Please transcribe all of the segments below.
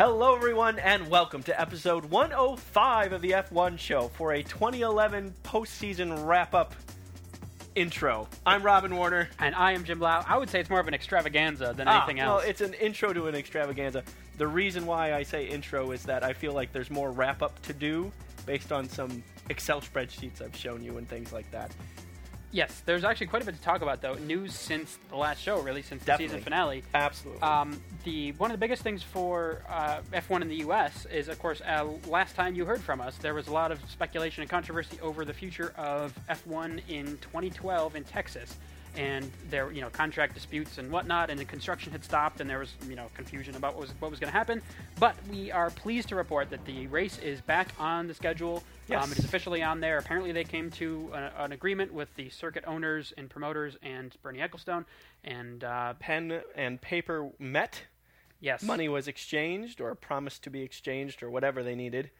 Hello, everyone, and welcome to episode 105 of the F1 show for a 2011 postseason wrap up intro. I'm Robin Warner. And I am Jim Blau. I would say it's more of an extravaganza than Ah, anything else. well, it's an intro to an extravaganza. The reason why I say intro is that I feel like there's more wrap up to do based on some Excel spreadsheets I've shown you and things like that. Yes, there's actually quite a bit to talk about, though. News since the last show, really, since the season finale. Absolutely. Um, the one of the biggest things for uh, F1 in the U.S. is, of course, uh, last time you heard from us, there was a lot of speculation and controversy over the future of F1 in 2012 in Texas, and there, you know, contract disputes and whatnot, and the construction had stopped, and there was, you know, confusion about what was what was going to happen. But we are pleased to report that the race is back on the schedule. Yes. Um, it is officially on there. Apparently, they came to a, an agreement with the circuit owners and promoters and Bernie Ecclestone, and uh, Pen and paper met. yes, Money was exchanged or promised to be exchanged or whatever they needed.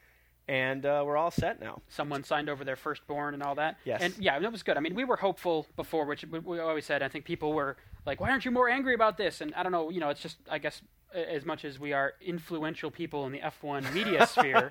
And uh, we're all set now. someone signed over their firstborn and all that. Yes. And yeah, that was good. I mean, we were hopeful before, which we- always said. I think people were like, "Why aren't you more angry about this?" And I don't know. You know, it's just I guess as much as we are influential people in the F1 media sphere,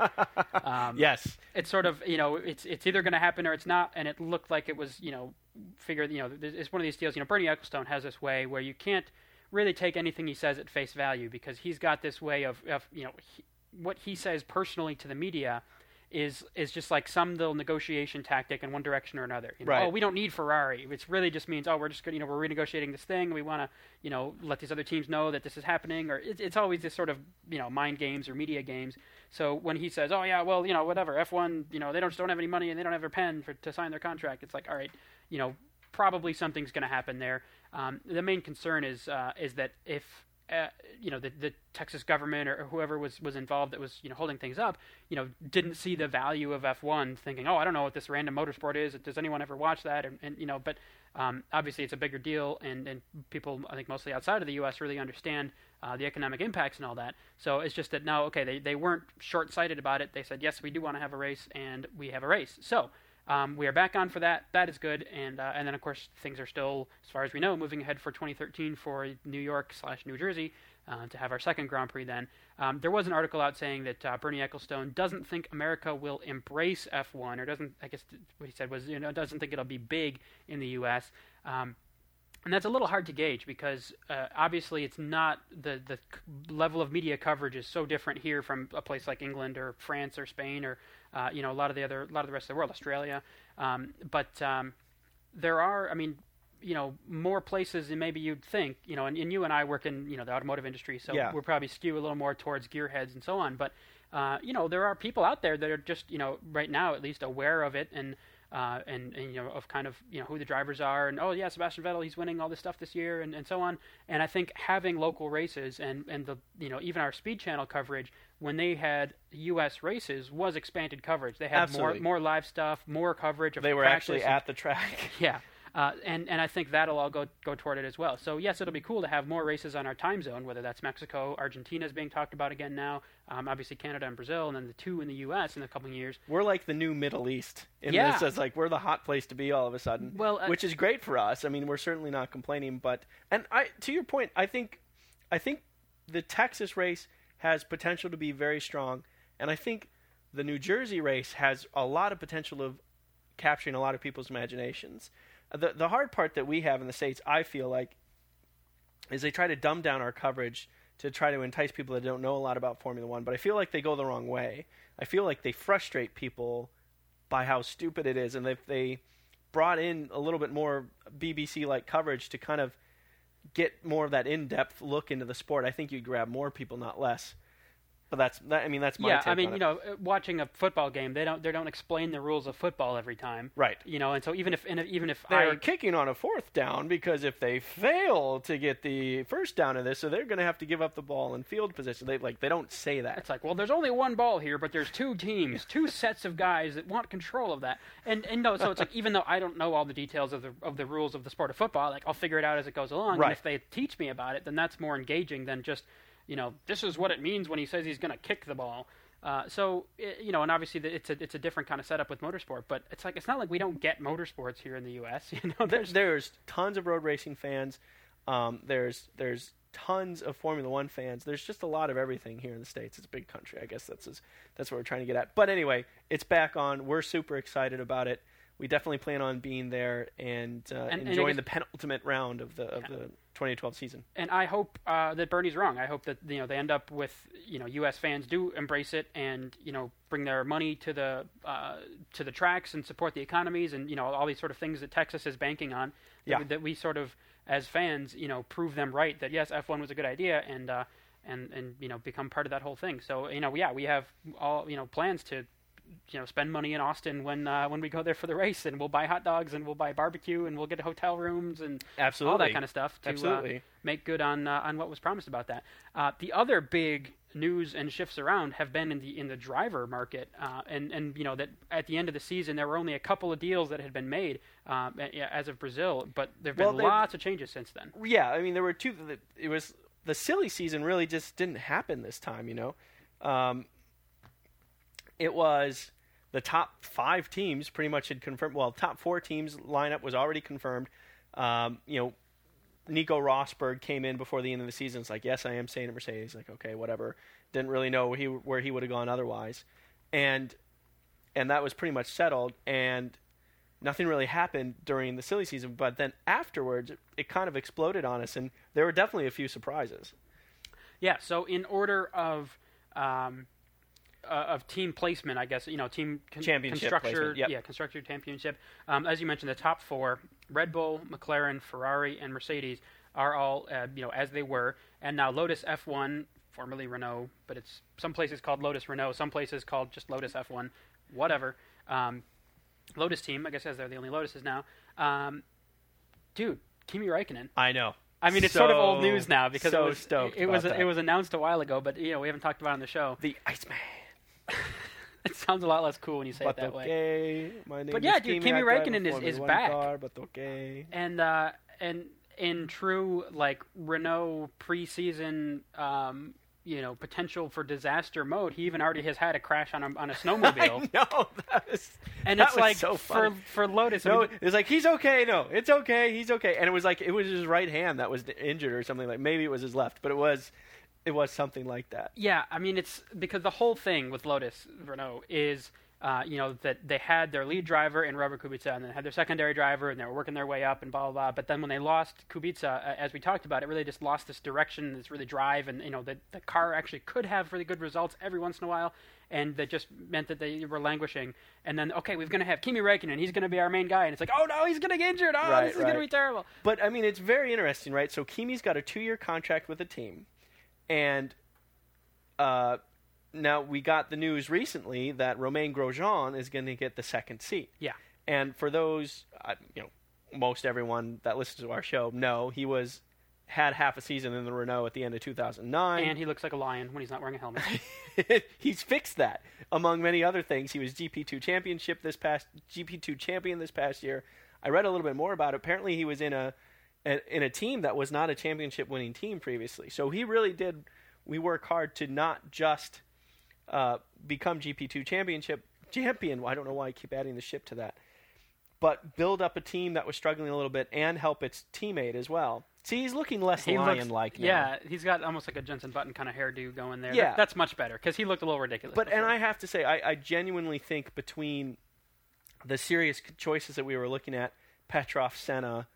um, Yes. it's sort of you know it's it's either going to happen or it's not. And it looked like it was you know figured you know it's one of these deals. You know, Bernie Ecclestone has this way where you can't really take anything he says at face value because he's got this way of, of you know he, what he says personally to the media is is just like some little negotiation tactic in one direction or another. You know, Right. Oh, we don't need Ferrari. Which really just means oh, we're just gonna, you know we're renegotiating this thing. We want to you know let these other teams know that this is happening. Or it, it's always this sort of you know mind games or media games. So when he says oh yeah well you know whatever F1 you know they don't just don't have any money and they don't have a pen for to sign their contract. It's like all right you know probably something's going to happen there. Um, the main concern is uh, is that if uh, you know the, the Texas government or whoever was, was involved that was you know holding things up, you know didn't see the value of F1, thinking, oh, I don't know what this random motorsport is. Does anyone ever watch that? And, and you know, but um, obviously it's a bigger deal, and, and people I think mostly outside of the U.S. really understand uh, the economic impacts and all that. So it's just that now, okay, they they weren't short-sighted about it. They said, yes, we do want to have a race, and we have a race. So. Um, we are back on for that. That is good, and uh, and then of course things are still, as far as we know, moving ahead for 2013 for New York slash New Jersey uh, to have our second Grand Prix. Then um, there was an article out saying that uh, Bernie Ecclestone doesn't think America will embrace F1, or doesn't. I guess what he said was you know doesn't think it'll be big in the U.S. Um, and that's a little hard to gauge because uh, obviously it's not the the c- level of media coverage is so different here from a place like England or France or Spain or uh, you know a lot of the other a lot of the rest of the world, Australia. Um, but um, there are, I mean, you know, more places than maybe you'd think. You know, and, and you and I work in you know the automotive industry, so Yeah. we're probably skew a little more towards gearheads and so on. But uh, you know, there are people out there that are just you know right now at least aware of it and. Uh, and, and you know of kind of you know who the drivers are and oh yeah Sebastian Vettel he's winning all this stuff this year and, and so on and I think having local races and and the you know even our speed channel coverage when they had U.S. races was expanded coverage they had Absolutely. more more live stuff more coverage of They were practice actually at the track. yeah, uh, and and I think that'll all go go toward it as well. So yes, it'll be cool to have more races on our time zone, whether that's Mexico, Argentina is being talked about again now, um, obviously Canada and Brazil, and then the two in the U.S. in a couple of years. We're like the new Middle East in Yeah. this. It's like we're the hot place to be all of a sudden. Well, uh, which is great for us. I mean, we're certainly not complaining, but and I to your point, I think I think the Texas race has potential to be very strong, and I think the New Jersey race has a lot of potential of capturing a lot of people's imaginations. The the hard part that we have in the states, I feel like, is they try to dumb down our coverage to try to entice people that don't know a lot about Formula One. But I feel like they go the wrong way. I feel like they frustrate people by how stupid it is, and if they brought in a little bit more BBC-like coverage to kind of get more of that in-depth look into the sport, I think you'd grab more people, not less. But that's that, I mean that's my yeah, I mean, you it. know, uh, watching a football game, they don't they don't explain the rules of football every time, right. you know, and so even if and if- even if They're I kicking on a fourth down because if they fail to get the first down in this, so they're going to have to give up the ball in field position. They like they don't say that. It's like, well, there's only one ball here, but there's two teams, two sets of guys that want control of that. And and no, so it's like even though I don't know all the details of the of the rules of the sport of football, like I'll figure it out as it goes along. Right. And if they teach me about it, then that's more engaging than just, you know, this is what it means when he says he's going to kick the ball. Uh, so i you know, and obviously the, it's a it's a different kind of setup with motorsport, but it's like it's not like we don't get motorsports here in the U.S. You know, there's there's tons of road racing fans. Um, there's there's tons of Formula One fans. There's just a lot of everything here in the states. It's a big country. I guess that's that's what we're trying to get at. But anyway, it's back on. We're super excited about it. We definitely plan on being there and, uh, And- and enjoying guess- the penultimate round of the of Yeah. the 2012 season. and I hope uh, that Bernie's wrong. I hope that you know they end up with you know U.S. fans do embrace it and you know bring their money to the uh, to the tracks and support the economies and you know all these sort of things that Texas is banking on. That, Yeah. we, that we sort of as fans you know prove them right that yes F1 was a good idea and uh, and and you know become part of that whole thing. So you know yeah we have all you know plans to you know spend money in Austin when uh, when we go there for the race and we'll buy hot dogs and we'll buy barbecue and we'll get hotel rooms and Absolutely. all that kind of stuff to uh, make good on uh, on what was promised about that. Uh, the other big news and shifts around have been in the in the driver market, uh, and and you know that at the end of the season there were only a couple of deals that had been made um, as of Brazil, but there've been Well, lots of changes since then. yeah, I mean, there were two. It was the silly season really just didn't happen this time. You know, um, it was the top five teams pretty much had confirmed. Well, top four teams lineup was already confirmed. Um, you know, Nico Rosberg came in before the end of the season. It's like, yes, I am staying at Mercedes. Like, okay, whatever. Didn't really know where he where he would have gone otherwise, and and that was pretty much settled. And nothing really happened during the silly season, but then afterwards, it, it kind of exploded on us, and there were definitely a few surprises. Yeah. So in order of um, uh, of team placement, I guess you know team con- Championship constructor, yep. yeah, constructor championship. Um, as you mentioned, the top four: Red Bull, McLaren, Ferrari, and Mercedes are all uh, you know as they were, and now Lotus F1, formerly Renault, but it's some places called Lotus Renault, some places called just Lotus F1, whatever. Um, Lotus team, I guess, as they're the only Lotuses now. Um, dude, Kimi Räikkönen. I know. I mean, it's sort of old news now because so it was stoked it was it was announced a while ago, but you know we haven't talked about it on the show. The Iceman. It sounds a lot less cool when you say But it that way. okay. My name But yeah, is dude, Kimi Räikkönen is- is back. Car, but okay. And uh, and in true like Renault preseason, um, you know, potential for disaster mode, he even already has had a crash on a on a snowmobile. I know. That was, And that it's was like so for funny. for Lotus. I No, mean, it's like he's okay. No, it's okay. He's okay. And it was like it was his right hand that was injured or something like maybe it was his left, but it was it was something like that. Yeah, I mean it's because the whole thing with Lotus Renault is uh, you know that they had their lead driver in Robert Kubica and then had their secondary driver and they were working their way up and blah blah blah. But then when they lost Kubica, uh, as we talked about, it really just lost this direction, this really drive, and you know the the car actually could have really good results every once in a while. And that just meant that they were languishing. And then, okay, we're going to have Kimi Räikkönen. He's going to be our main guy. And it's like, oh no, he's going to get injured. Oh, Right, this is going to be terrible. But I mean, it's very interesting, right? So Kimi's got a two-year contract with the team, and uh, now we got the news recently that Romain Grosjean is going to get the second seat. Yeah. And for those, uh, you know, most everyone that listens to our show know he was had half a season in the Renault at the end of 2009. And he looks like a lion when he's not wearing a helmet. he's fixed that among many other things. He was GP2 championship this past GP2 champion this past year. I read a little bit more about it. Apparently, he was in a, a in a team that was not a championship winning team previously. So he really did. We work hard to not just uh, become GP2 championship champion. I don't know why I keep adding the ship to that, but build up a team that was struggling a little bit and help its teammate as well. See, he's looking less He lion-like now. Yeah, he's got almost like a Jensen Button kind of hairdo going there. Yeah. That- that's much better because he looked a little ridiculous. But and. I have to say, I, I genuinely think between the serious choices that we were looking at, Petrov, Senna,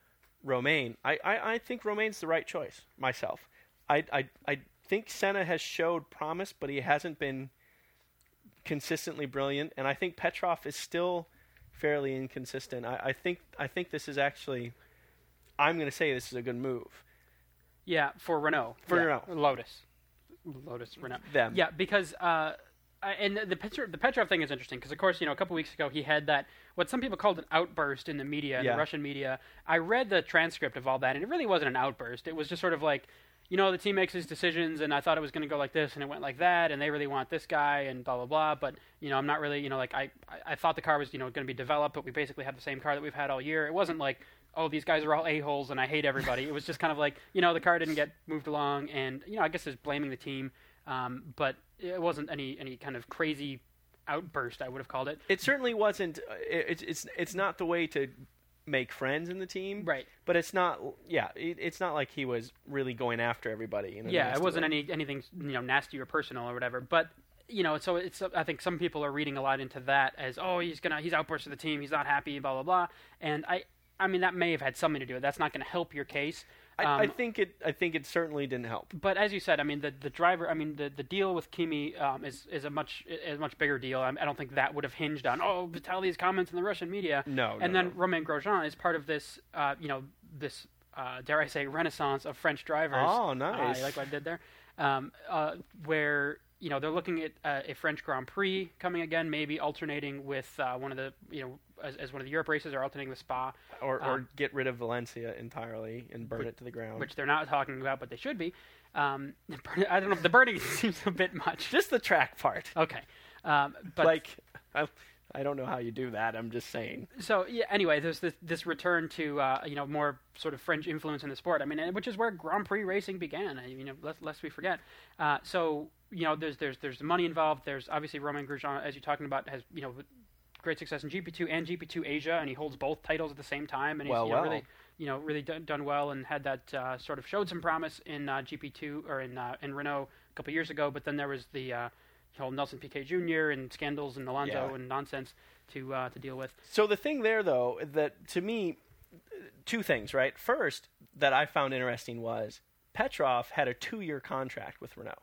Romain, I, I, I think Romain's the right choice myself. I, I, I think Senna has showed promise, but he hasn't been consistently brilliant, and I think Petrov is still fairly inconsistent. I, I think I think this is actually, I'm going to say this is a good move. yeah, for Renault, For yeah. Renault. Lotus, Lotus Renault. Them. Yeah, because uh, and the Petrov, the Petrov thing is interesting because of course you know a couple weeks ago he had that what some people called an outburst in the media, in Yeah. the Russian media. I read the transcript of all that, and it really wasn't an outburst. It was just sort of like. You know, the team makes his decisions, and I thought it was going to go like this, and it went like that, and they really want this guy, and blah blah blah. But you know, I'm not really, you know, like I, I, thought the car was, you know, going to be developed, but we basically have the same car that we've had all year. It wasn't like, oh, these guys are all a holes, and I hate everybody. it was just kind of like, you know, the car didn't get moved along, and you know, I guess it's blaming the team, um, but it wasn't any any kind of crazy outburst. I would have called it. it certainly wasn't. uh, it's it's it's not the way to make friends in the team, Right. but it's not. Yeah, it, it's not like he was really going after everybody. Yeah, it wasn't way. any anything you know nasty or personal or whatever. But you know, so it's I think some people are reading a lot into that as oh he's gonna he's outburst of the team, he's not happy, blah blah blah. And I I mean that may have had something to do with it. That's not going to help your case. I, I Um, think it. I think it certainly didn't help. but as you said, I mean the the driver. I mean the, the deal with Kimi um, is is a much is a much bigger deal. I, I don't think that would have hinged on oh Vitaly's comments in the Russian media. No, and no, then no. Romain Grosjean is part of this uh, you know this uh, dare I say renaissance of French drivers. Oh, nice. you like what I did there? Um, uh, where you know they're looking at uh, a French Grand Prix coming again, maybe alternating with uh, one of the you know as, as one of the Europe races or alternating with Spa, or or um, get rid of Valencia entirely and burn which- it to the ground. which they're not talking about, but they should be. Um, I don't know. The burning seems a bit much. just the track part. Okay, um, but like, I, I don't know how you do that. I'm just saying. so yeah. Anyway, there's this, this return to uh, you know more sort of French influence in the sport. I mean, which is where Grand Prix racing began. I- You know, lest, lest we forget. Uh, so you know, there's there's there's money involved. There's obviously Romain Grosjean, as you're talking about, has you know great success in GP2 and GP2 Asia, and he holds both titles at the same time. And he's Well, you know, well. really you know really done, done well and had that uh, sort of showed some promise in uh, GP2 or in uh, in Renault a couple years ago. But then there was the uh, whole Nelson Piquet Jr. and scandals and Alonso Yeah. and nonsense to uh, to deal with. So the thing there, though, that to me, two things, right? First, that I found interesting was Petrov had a two-year contract with Renault.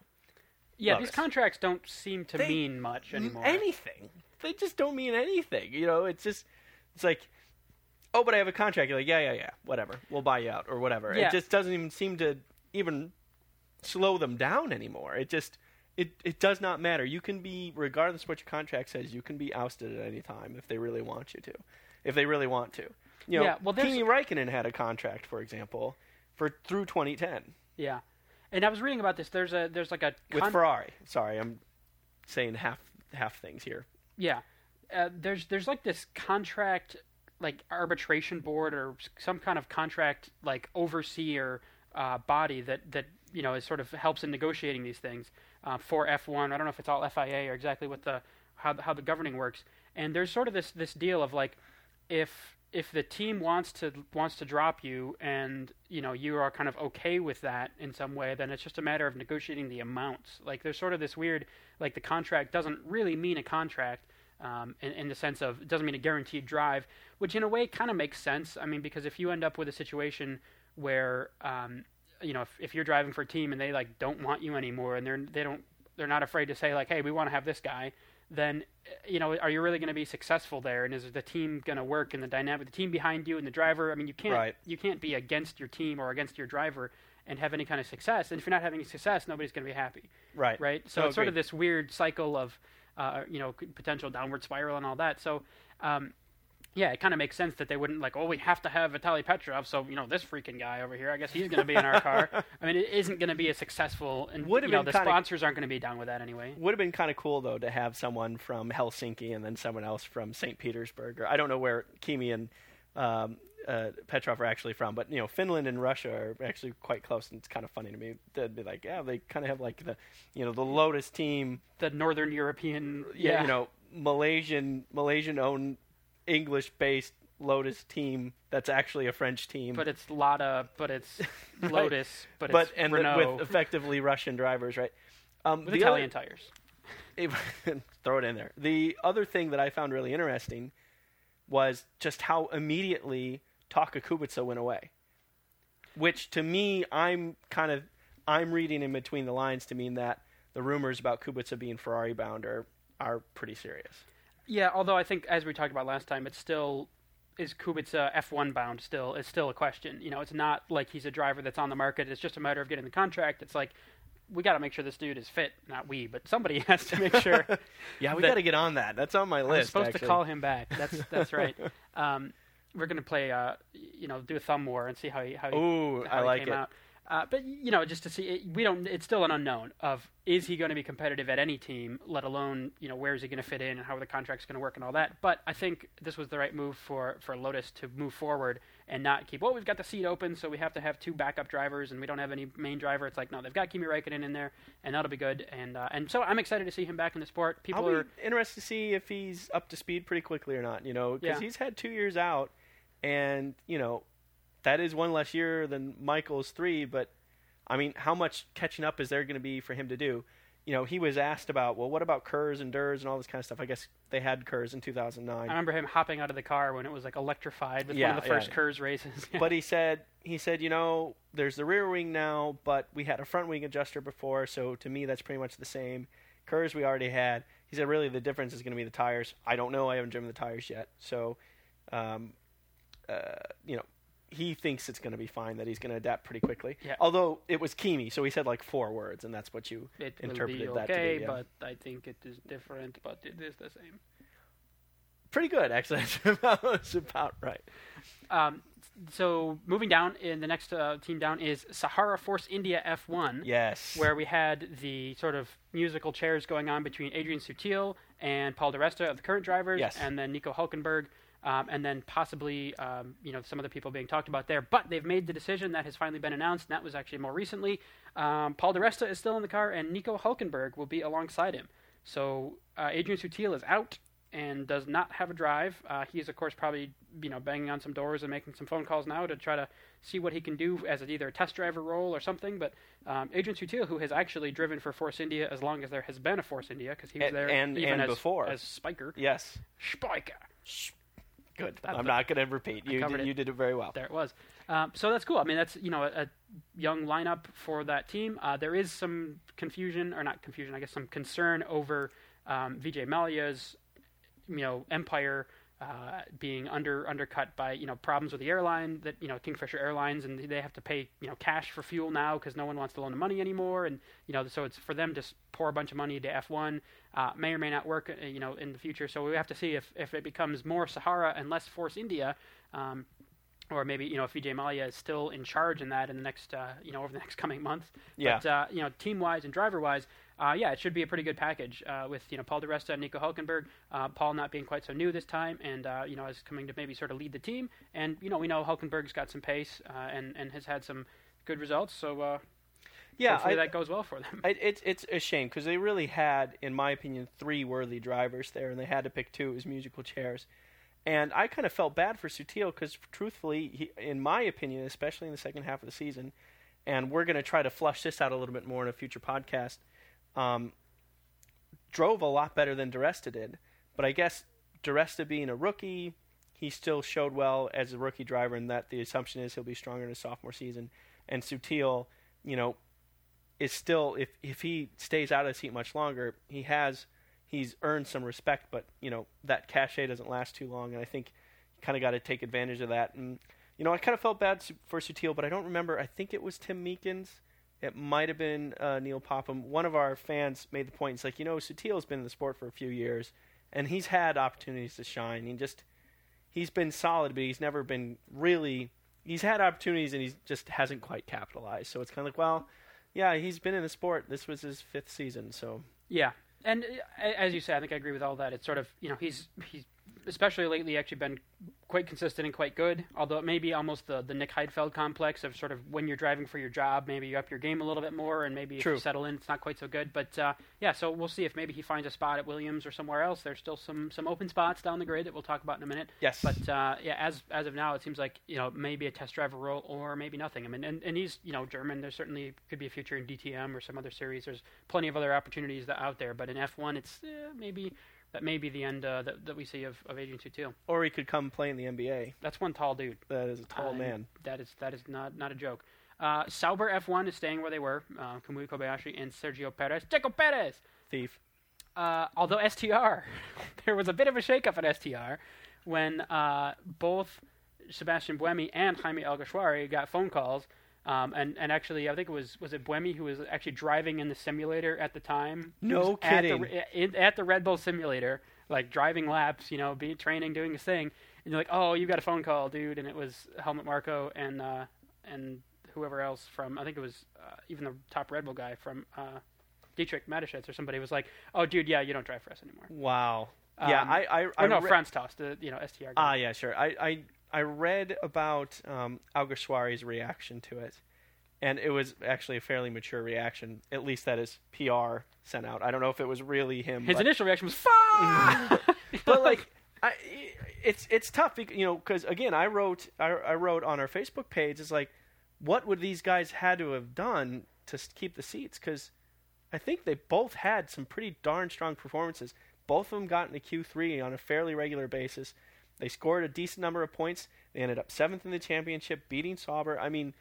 Yeah, Lotus. these contracts don't seem to They- mean much anymore. Anything. They just don't mean anything. You know, it's just, it's like, oh, but I have a contract. You're like, yeah, yeah, yeah, whatever. We'll buy you out or whatever. Yeah. It just doesn't even seem to even slow them down anymore. It just, it, it does not matter. You can be, regardless of what your contract says, you can be ousted at any time if they really want you to. If they really want to. You know, Yeah, well, Kimi Räikkönen had a contract, for example, for through 2010 yeah, and I was reading about this. There's a there's like a with Ferrari. Sorry, I'm saying half half things here. Yeah, uh, there's there's like this contract like arbitration board or some kind of contract like overseer uh, body that that you know is sort of helps in negotiating these things uh, for F1. I don't know if it's all FIA or exactly what the how the, how the governing works. And there's sort of this this deal of like if if the team wants to wants to drop you and you know you are kind of okay with that in some way then it's just a matter of negotiating the amounts like there's sort of this weird like the contract doesn't really mean a contract um, in, in the sense of it doesn't mean a guaranteed drive which in a way kind of makes sense i mean because if you end up with a situation where um, you know if, if you're driving for a team and they like don't want you anymore and they're they don't they're not afraid to say like hey we want to have this guy then you know are you really going to be successful there? And is the team going to work and the dynamic the team behind you and the driver? I mean you can't Right. you can't be against your team or against your driver and have any kind of success. And if you're not having success nobody's going to be happy. Right. right? So No, it's sort of this weird cycle of uh, you know potential downward spiral and all that. So um, yeah, it kind of makes sense that they wouldn't like, oh, we have to have Vitaly Petrov, so you know this freaking guy over here. I guess he's going to be in our car. I mean, it isn't going to be a successful, and Would've you know the sponsors aren't going to be down with that anyway. Would have been kind of cool though to have someone from Helsinki and then someone else from St. Petersburg. Or I don't know where Kimi and um, uh, Petrov are actually from, but you know Finland and Russia are actually quite close, and it's kind of funny to me. They'd be like, yeah, they kind of have like the, you know, the Lotus team, The Northern European, yeah, yeah, you know, Malaysian Malaysian owned English based Lotus team that's actually a French team, but it's Lada, but it's Right. Lotus, but, but it's and Renault with effectively Russian drivers, right? Um, with the other- Italian tires. it, throw it in there. The other thing that I found really interesting was just how immediately Taka Kubica went away. Which to me, I'm kind of I'm reading in between the lines to mean that the rumors about Kubica being Ferrari bound are are pretty serious. Yeah, although I think as we talked about last time, it's still is Kubica F1 bound still is still a question. You know, it's not like he's a driver that's on the market. It's just a matter of getting the contract. It's like we got to make sure this dude is fit. Not we, but somebody has to make sure. Yeah, we got to get on that. That's on my I'm list. supposed actually. to call him back. That's that's right. Um, we're gonna play, uh, you know, do a thumb war and see how he how he, Ooh, how I he like came it. out. Uh, but you know, just to see, it, we don't. It's still an unknown of is he going to be competitive at any team, let alone you know where is he going to fit in and how are the contract's going to work and all that. But I think this was the right move for for Lotus to move forward and not keep. Well, we've got the seat open, so we have to have two backup drivers, and we don't have any main driver. It's like no, they've got Kimi Räikkönen in there, and that'll be good. And uh, and so I'm excited to see him back in the sport. People I'll are interested to see if he's up to speed pretty quickly or not. You know, because Yeah. he's had two years out, and you know that is one less year than Michael's three. But I mean, how much catching up is there going to be for him to do? You know, he was asked about, well, what about KERS and DRS and all this kind of stuff. I guess they had KERS in 2009. I remember him hopping out of the car when it was like electrified with Yeah, one of the first yeah. KERS races. but he said he said you know there's the rear wing now but we had a front wing adjuster before so to me that's pretty much the same Kurz we already had he said really the difference is going to be the tires i don't know i haven't driven the tires yet so um, uh, you know he thinks it's going to be fine that he's going to adapt pretty quickly Yeah. although it was Kimi so he said like four words and that's what you it will be interpreted that to okay, be, yeah. but I think it is different, but it is the same. pretty good actually that's about right Um, so moving down, in the next uh, team down is Sahara Force India F1. yes where we had the sort of musical chairs going on between Adrian Sutil and Paul di Resta of the current drivers, Yes. and then Nico Hulkenberg, um, and then possibly um, you know some of the people being talked about there. But they've made the decision that has finally been announced, and that was actually more recently. Um, Paul di Resta is still in the car, and Nico Hulkenberg will be alongside him. So uh, Adrian Sutil is out and does not have a drive. Uh, he is, of course, probably you know banging on some doors and making some phone calls now to try to see what he can do as either a test driver role or something. But um, Adrian Sutil, who has actually driven for Force India as long as there has been a Force India, because he was And- there and- even and as, before. as Spyker. yes Spyker. Good That's i'm not going to repeat you did, it. you did it very well There it was. Um, so that's cool. I mean, that's you know a, a young lineup for that team. Uh, there is some confusion, or not confusion, I guess some concern over um, Vijay Mallya's you know empire uh, being under undercut by you know problems with the airline that you know Kingfisher Airlines and they have to pay you know cash for fuel now because no one wants to loan the money anymore and you know so it's for them to pour a bunch of money into F1 uh, may or may not work uh, you know in the future so we have to see if if it becomes more Sahara and less Force India. Um, or maybe you know if Vijay Mallya is still in charge in that in the next uh, you know over the next coming months. Yeah. But uh, you know team wise and driver wise, uh, yeah, it should be a pretty good package uh, with you know Paul di Resta and Nico Hulkenberg. Uh, Paul not being quite so new this time, and uh, you know is coming to maybe sort of lead the team. And you know we know Hulkenberg's got some pace uh, and and has had some good results. So uh, yeah hopefully I, that goes well for them. It, it's it's a shame because they really had, in my opinion, three worthy drivers there, and they had to pick two as musical chairs. And I kind of felt bad for Sutil because, truthfully, he, in my opinion, especially in the second half of the season, and we're going to try to flush this out a little bit more in a future podcast, um, drove a lot better than di Resta did. But I guess di Resta being a rookie, he still showed well as a rookie driver, and that the assumption is he'll be stronger in his sophomore season. And Sutil, you know, is still if if he stays out of the seat much longer, he has he's earned some respect, but you know that cachet doesn't last too long, and I think kind of got to take advantage of that. And you know, I kind of felt bad for Sutil, but I don't remember. I think it was Tim Meekins. It might have been uh, Neil Popham. One of our fans made the point. It's like you know, Sutil's been in the sport for a few years, and he's had opportunities to shine. He just he's been solid, but he's never been really. He's had opportunities, and he just hasn't quite capitalized. So it's kind of like, well, yeah, he's been in the sport. This was his fifth season, so Yeah, and uh, as you say, I think I agree with all that. It's sort of you know he's he's especially lately actually been quite consistent and quite good. Although it may be almost the the Nick Heidfeld complex of sort of when you're driving for your job, maybe you up your game a little bit more, and maybe if you settle in, it's not quite so good. But uh, yeah, so we'll see if maybe he finds a spot at Williams or somewhere else. There's still some some open spots down the grid that we'll talk about in a minute. yes, But uh, yeah, as as of now, it seems like you know maybe a test driver role or maybe nothing. I mean, and, and he's you know German. There certainly could be a future in DTM or some other series. There's plenty of other opportunities that out there. But in F1, it's eh, maybe that may be the end uh, that that we see of of Adrian Sutil. or he could come play in the NBA. That's one tall dude. That is a tall Uh, man. That is that is not not a joke. Uh, Sauber F1 is staying where they were. Uh, Kamui Kobayashi and Sergio Perez. Checo Perez. Thief. Uh, although STR, there was a bit of a shakeup at STR when uh, both Sebastian Buemi and Jaime Alguersuari got phone calls. Um, and, and actually, I think it was was it Buemi who was actually driving in the simulator at the time. No was at the- kidding. in, at the Red Bull simulator, like driving laps, you know, be training, doing his thing. And you're like, oh, you got a phone call, dude, and it was Helmut Marko and uh, and whoever else from I think it was uh, even the top Red Bull guy from uh, Dietrich Mateschitz or somebody was like, "Oh, dude, yeah, you don't drive for us anymore." Wow. Yeah, Um, I I, I no, re- Franz Tost, the you know STR. Ah, yeah, sure. I I, I read about um, Alguersuari's reaction to it, and it was actually a fairly mature reaction. At least that is PR sent out. I don't know if it was really him. His but, initial reaction was "fuck," but like, I, it's it's tough, you know, because again, I wrote I, I wrote on our Facebook page. It's like, what would these guys had to have done to keep the seats? Because I think they both had some pretty darn strong performances. Both of them got into Q3 on a fairly regular basis. They scored a decent number of points. They ended up seventh in the championship, beating Sauber. I mean,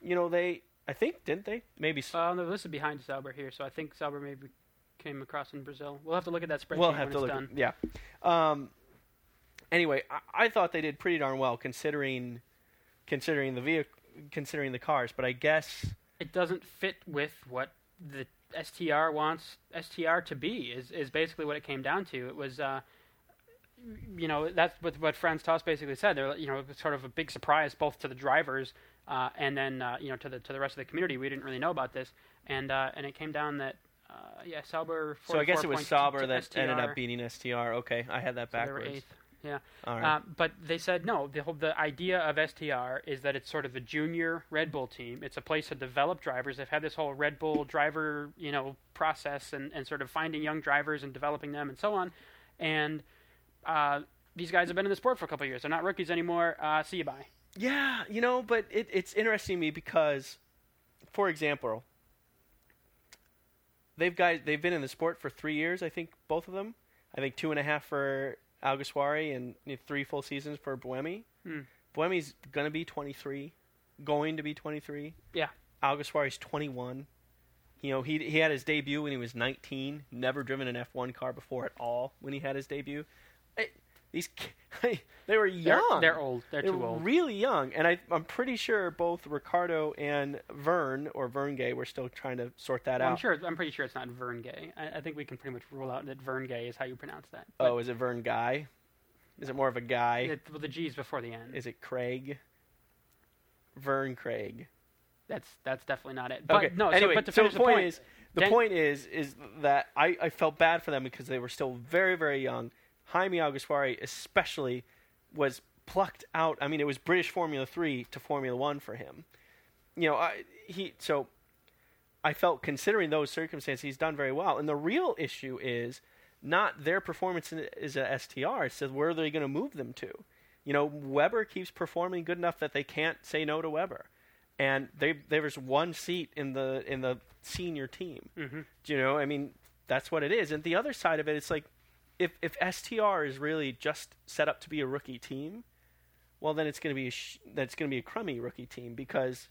you know, they I think didn't they? Maybe. Uh, no, this is behind Sauber here, so I think Sauber maybe came across in Brazil. We'll have to look at that spreadsheet we'll when have it's to look. done. At, yeah. Um, anyway, I, I thought they did pretty darn well considering considering the vehicle, considering the cars. But I guess It doesn't fit with what the STR wants STR to be. Is is basically what it came down to. It was. Uh, you know that's what what Franz Tost basically said. They're you know it was sort of a big surprise both to the drivers uh, and then uh, you know to the to the rest of the community. We didn't really know about this, and uh, and it came down that uh, yeah Sauber. so. I guess it was Sauber that STR, ended up beating STR. Okay, I had that so backwards. Yeah. Right. Uh, but they said no. The whole the idea of STR is that it's sort of a junior Red Bull team. It's a place to develop drivers. They've had this whole Red Bull driver, you know, process and, and sort of finding young drivers and developing them and so on. And uh, these guys have been in the sport for a couple of years. They're not rookies anymore. Uh, see you bye. Yeah, you know, but it, it's interesting to me because, for example, they've guys they've been in the sport for three years. I think both of them. I think two and a half for Alguersuari and you know, three full seasons for Buemi. Hmm. Buemi's gonna be 23, going to be 23. Yeah. Alguersuari's 21. You know, he he had his debut when he was 19. Never driven an F1 car before at all when he had his debut. I, these they were They're, young. they're old. They're, They're too old. really young, and I, I'm pretty sure both Ricciardo and Vern or Vern Gay were still trying to sort that Well, I'm out. sure. I'm pretty sure it's not Vern Gay. I, I think we can pretty much rule out that Vern Gay is how you pronounce that. But Oh, is it Vern Guy? Is it more of a guy? it, well, the G's before the N. Is it Craig? Vern Craig. That's that's definitely not it. But okay. no. Anyway, so, but to so finish the the point point is, the Dan- point is, is that I, I felt bad for them because they were still very, very young. Jaime Alguersuari, especially, was plucked out. I mean, it was British Formula Three to Formula One for him. You know, I, he so. I felt, considering those circumstances, he's done very well. And the real issue is not their performance in, as a STR. It's just where are they going to move them to? You know, Webber keeps performing good enough that they can't say no to Webber, and they there's one seat in the in the senior team. Mhm. Do You know, I mean, that's what it is. And the other side of it, it's like if if STR is really just set up to be a rookie team, well, then it's going to be a sh- that's going to be a crummy rookie team because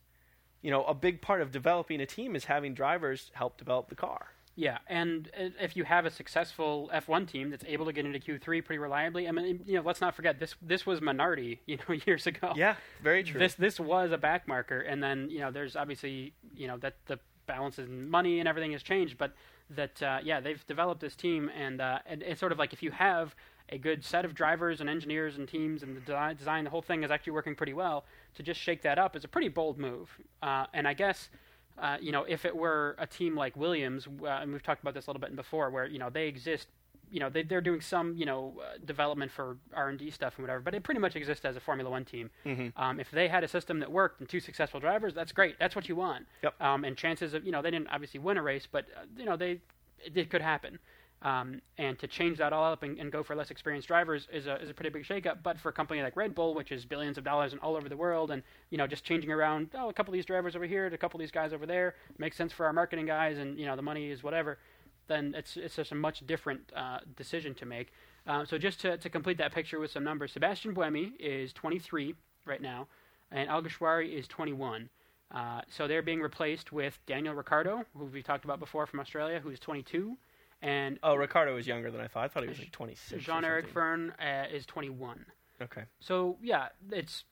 you know a big part of developing a team is having drivers help develop the car. Yeah, and if you have a successful F1 team that's able to get into Q3 pretty reliably, I mean, you know, let's not forget this. This was Minardi, you know, years ago. Yeah, very true. This this was a back marker, and then you know, there's obviously you know that the balance in money and everything has changed, but that uh, yeah, they've developed this team, and uh, and it's sort of like if you have a good set of drivers and engineers and teams and the design, design the whole thing is actually working pretty well. To just shake that up is a pretty bold move, uh, and I guess. Uh, you know, if it were a team like Williams, uh, and we've talked about this a little bit before, where you know they exist, you know they they're doing some you know uh, development for R and D stuff and whatever, but it pretty much exists as a Formula One team. Mm-hmm. Um, if they had a system that worked and two successful drivers, that's great. That's what you want. Yep. Um, and chances of you know they didn't obviously win a race, but uh, you know they it, it could happen. Um, and to change that all up and, and go for less experienced drivers is a is a pretty big shakeup. But for a company like Red Bull, which is billions of dollars and all over the world, and you know just changing around oh a couple of these drivers over here, to a couple of these guys over there makes sense for our marketing guys, and you know the money is whatever. Then it's it's just a much different uh, decision to make. Uh, so just to, to complete that picture with some numbers, Sebastian Buemi is 23 right now, and Alguersuari is 21. Uh, so they're being replaced with Daniel Ricciardo, who we talked about before from Australia, who's 22, and Oh, Ricciardo is younger than I thought. I thought he was like 26. or Jean-Eric something. Fern uh, is 21. Okay. So yeah, it's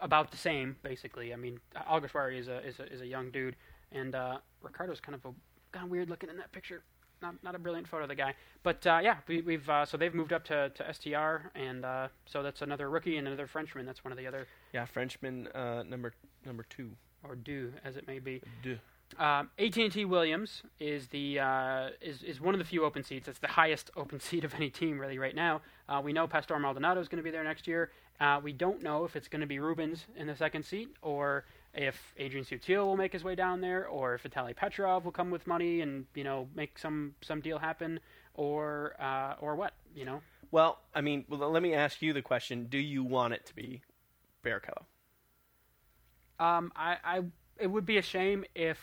about the same basically. I mean, Alguersuari is a is a is a young dude, and uh, Ricciardo's kind of a kind of weird looking in that picture. Not not a brilliant photo of the guy, but uh, yeah, we, we've uh, so they've moved up to, to STR, and uh, so that's another rookie and another Frenchman. That's one of the other Yeah, Frenchman uh, number number two. or do as it may be. Deux. Um, AT&T Williams is the uh, is is one of the few open seats. It's the highest open seat of any team really right now. Uh, we know Pastor Maldonado is going to be there next year. Uh, we don't know if it's going to be Rubens in the second seat or if Adrian Sutil will make his way down there or if Vitaly Petrov will come with money and you know make some some deal happen or uh, or what you know. Well, I mean, well, let me ask you the question: Do you want it to be Barrichello? Um, I, I, it would be a shame if,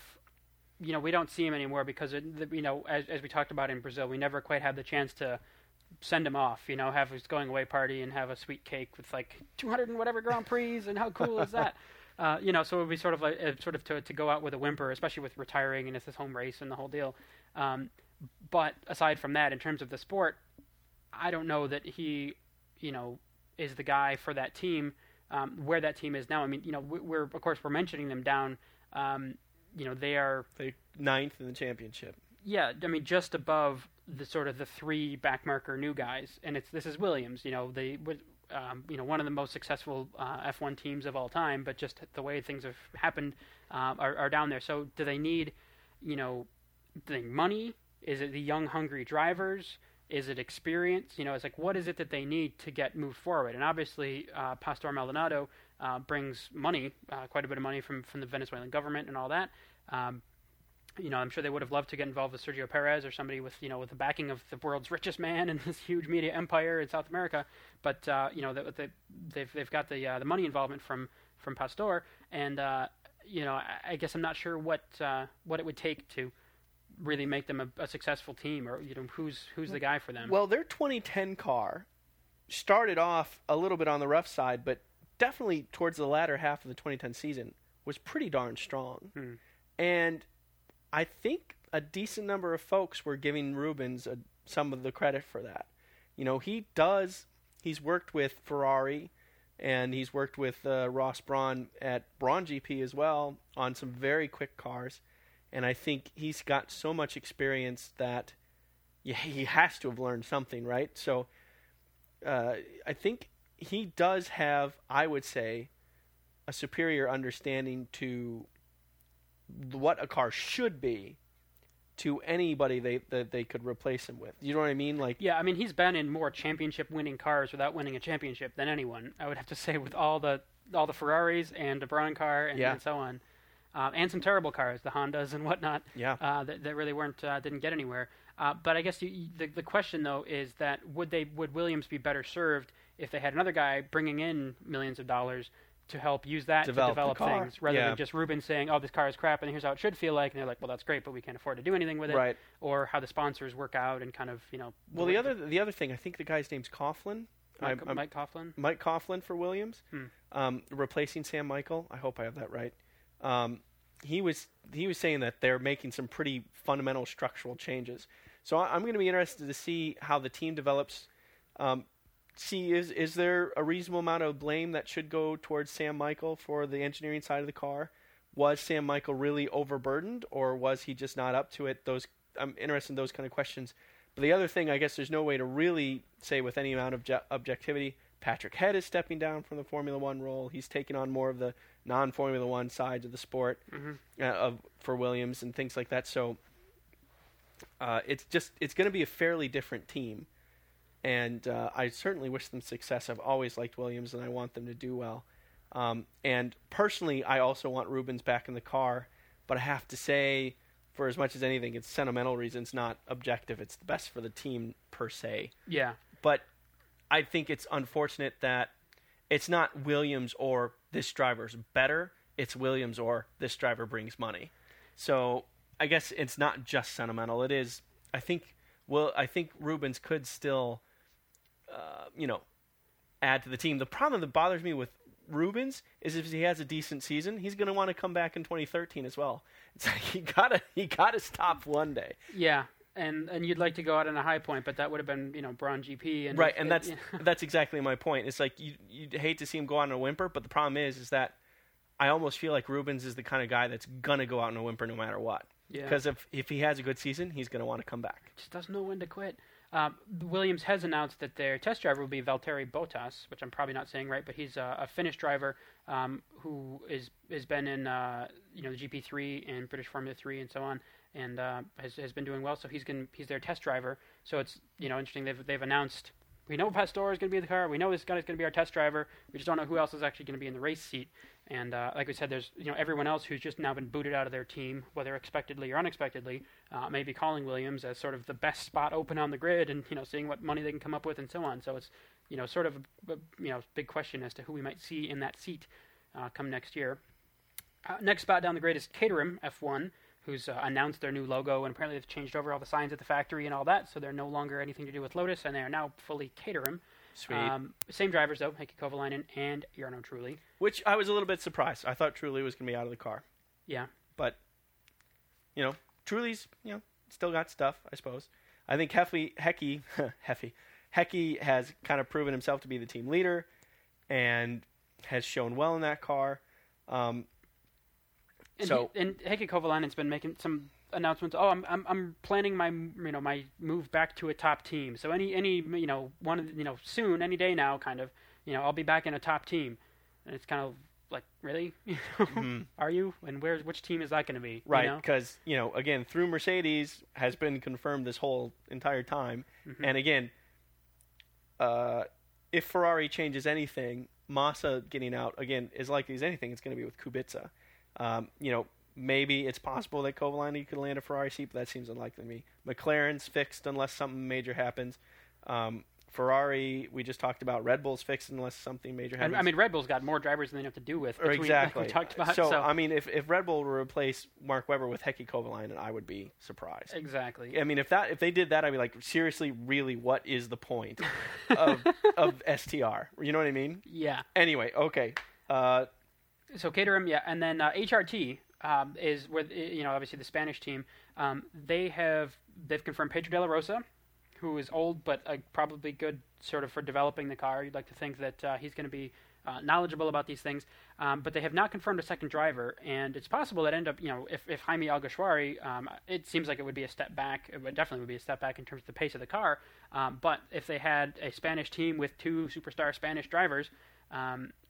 you know, we don't see him anymore because, it, you know, as, as we talked about in Brazil, we never quite had the chance to send him off, you know, have his going away party and have a sweet cake with like 200 and whatever Grand Prix, and how cool is that? Uh, you know, so it would be sort of like uh, sort of to to go out with a whimper, especially with retiring and it's his home race and the whole deal. Um, but aside from that, in terms of the sport, I don't know that he, you know, is the guy for that team. Um, where that team is now, I mean, you know, we're of course we're mentioning them down. Um, you know, they are they ninth in the championship. Yeah, I mean, just above the sort of the three backmarker new guys, and it's this is Williams. You know, they um, you know, one of the most successful uh, F1 teams of all time, but just the way things have happened uh, are, are, down there. So, do they need, you know, money? Is it the young, hungry drivers? Is it experience? You know, it's like what is it that they need to get moved forward? And obviously, uh, Pastor Maldonado uh, brings money, uh, quite a bit of money from from the Venezuelan government and all that. Um, you know, I'm sure they would have loved to get involved with Sergio Perez or somebody with, you know, with the backing of the world's richest man and this huge media empire in South America. But uh, you know, they, they, they've they've got the uh, the money involvement from from Pastor, and uh, you know, I, I, guess I'm not sure what uh, what it would take to really make them a, a, successful team, or you know, who's who's the guy for them. Well, their 2010 car started off a little bit on the rough side, but definitely towards the latter half of the 2010 season was pretty darn strong, hmm. and I think a decent number of folks were giving Rubens a, some of the credit for that. You know, he does. He's worked with Ferrari, and he's worked with uh, Ross Brawn at Brawn GP as well on some very quick cars. And I think he's got so much experience that he has to have learned something, right? So uh, I think he does have, I would say, a superior understanding to what a car should be to anybody they that they could replace him with. You know what I mean? Like yeah, I mean he's been in more championship winning cars without winning a championship than anyone. I would have to say with all the all the Ferraris and the Brawn car and, yeah. and so on, uh, and some terrible cars, the Hondas and whatnot. Yeah, uh, that, that really weren't uh, didn't get anywhere. Uh, but I guess you, the the question though is that would they would Williams be better served if they had another guy bringing in millions of dollars to help use that develop to develop things rather yeah. than just Ruben saying, "Oh, this car is crap, and here's how it should feel like," and they're like, "Well, that's great, but we can't afford to do anything with it." Right. Or how the sponsors work out and kind of you know. Well, the other the other thing, I think the guy's name's Coughlan. Mike, I'm, Mike Coughlan. Mike Coughlan for Williams, hmm. um, replacing Sam Michael. I hope I have that right. Um, he was he was saying that they're making some pretty fundamental structural changes. So I'm going to be interested to see how the team develops. Um, see is is there a reasonable amount of blame that should go towards Sam Michael for the engineering side of the car? Was Sam Michael really overburdened, or was he just not up to it? Those I'm interested in those kind of questions. But the other thing, I guess, there's no way to really say with any amount of je- objectivity. Patrick Head is stepping down from the Formula One role. He's taking on more of the non-Formula One side of the sport mm-hmm. uh, of for Williams and things like that. So uh, it's just it's going to be a fairly different team and uh, I certainly wish them success. I've always liked Williams, and I want them to do well. Um, and personally, I also want Rubens back in the car, but I have to say, for as much as anything, it's sentimental reasons, not objective. It's the best for the team per se. Yeah. But I think it's unfortunate that it's not Williams or this driver's better. It's Williams or this driver brings money. So I guess it's not just sentimental. It is. I think. Well, I think Rubens could still uh, you know, add to the team. The problem that bothers me with Rubens is if he has a decent season, he's going to want to come back in 2013 as well. It's like he gotta he gotta stop one day. Yeah, and and you'd like to go out on a high point, but that would have been you know Brawn GP and right, and that's that's exactly my point. It's like you you'd hate to see him go out on a whimper, but the problem is is that I almost feel like Rubens is the kind of guy that's gonna go out on a whimper no matter what. Yeah. Because if if he has a good season, he's gonna want to come back. Just doesn't know when to quit. Um, Williams has announced that their test driver will be Valtteri Bottas, which I'm probably not saying right, but he's a, a Finnish driver um, who is has been in uh, you know the GP3 and British Formula 3 and so on, and uh, has has been doing well. So he's going he's their test driver. So it's you know interesting. They've they've announced we know Pastor is going to be the car. We know this guy is going to be our test driver. We just don't know who else is actually going to be in the race seat. And uh, like we said, there's you know everyone else who's just now been booted out of their team, whether expectedly or unexpectedly, uh, maybe calling Williams as sort of the best spot open on the grid, and you know seeing what money they can come up with and so on. So it's you know sort of a, a you know big question as to who we might see in that seat uh, come next year. Uh, next spot down the grid is Caterham F1, who's uh, announced their new logo, and apparently they've changed over all the signs at the factory and all that, so they're no longer anything to do with Lotus, and they are now fully Caterham. Sweet. Um, same drivers though, Heikki Kovalainen and Jarno Trulli. Which I was a little bit surprised. I thought Trulli was going to be out of the car. Yeah. But, you know, Trulli's, you know, still got stuff, I suppose. I think Heffy, Hecky, Heffy, Hecky has kind of proven himself to be the team leader and has shown well in that car. Um, And, so, he, and Heikki Kovalainen's been making some announcements. Oh, I'm I'm I'm planning my you know my move back to a top team. So any any you know one you know soon any day now kind of you know I'll be back in a top team. And it's kind of like really, mhm. are you? And where's which team is that going to be? right, because, you know, again, through Mercedes has been confirmed this whole entire time. Mhm. And again, uh, if Ferrari changes anything, Massa getting out again as likely as anything. It's going to be with Kubica. Um, you know, maybe it's possible that Kovalainen could land a Ferrari seat, but that seems unlikely to me. McLaren's fixed unless something major happens. Um, Ferrari, we just talked about. Red Bull's fixed unless something major happens. I mean, Red Bull's got more drivers than they have to do with. between- exactly. Like we talked about. so, So, I mean, if if Red Bull were to replace Mark Webber with Heikki Kovalainen, I would be surprised. exactly. I mean, if that if they did that, I'd be like, seriously, really, what is the point of of STR? You know what I mean? Yeah. Anyway, okay. Uh, So Caterham, yeah, and then uh, HRT um, is where you know obviously the Spanish team. Um, they have they've confirmed Pedro de la Rosa, who is old but uh, probably good sort of for developing the car. You'd like to think that uh, he's going to be uh, knowledgeable about these things, um, but they have not confirmed a second driver, and it's possible that end up you know if if Jaime Alguersuari, um, it seems like it would be a step back. It would definitely would be a step back in terms of the pace of the car. Um, but if they had a Spanish team with two superstar Spanish drivers.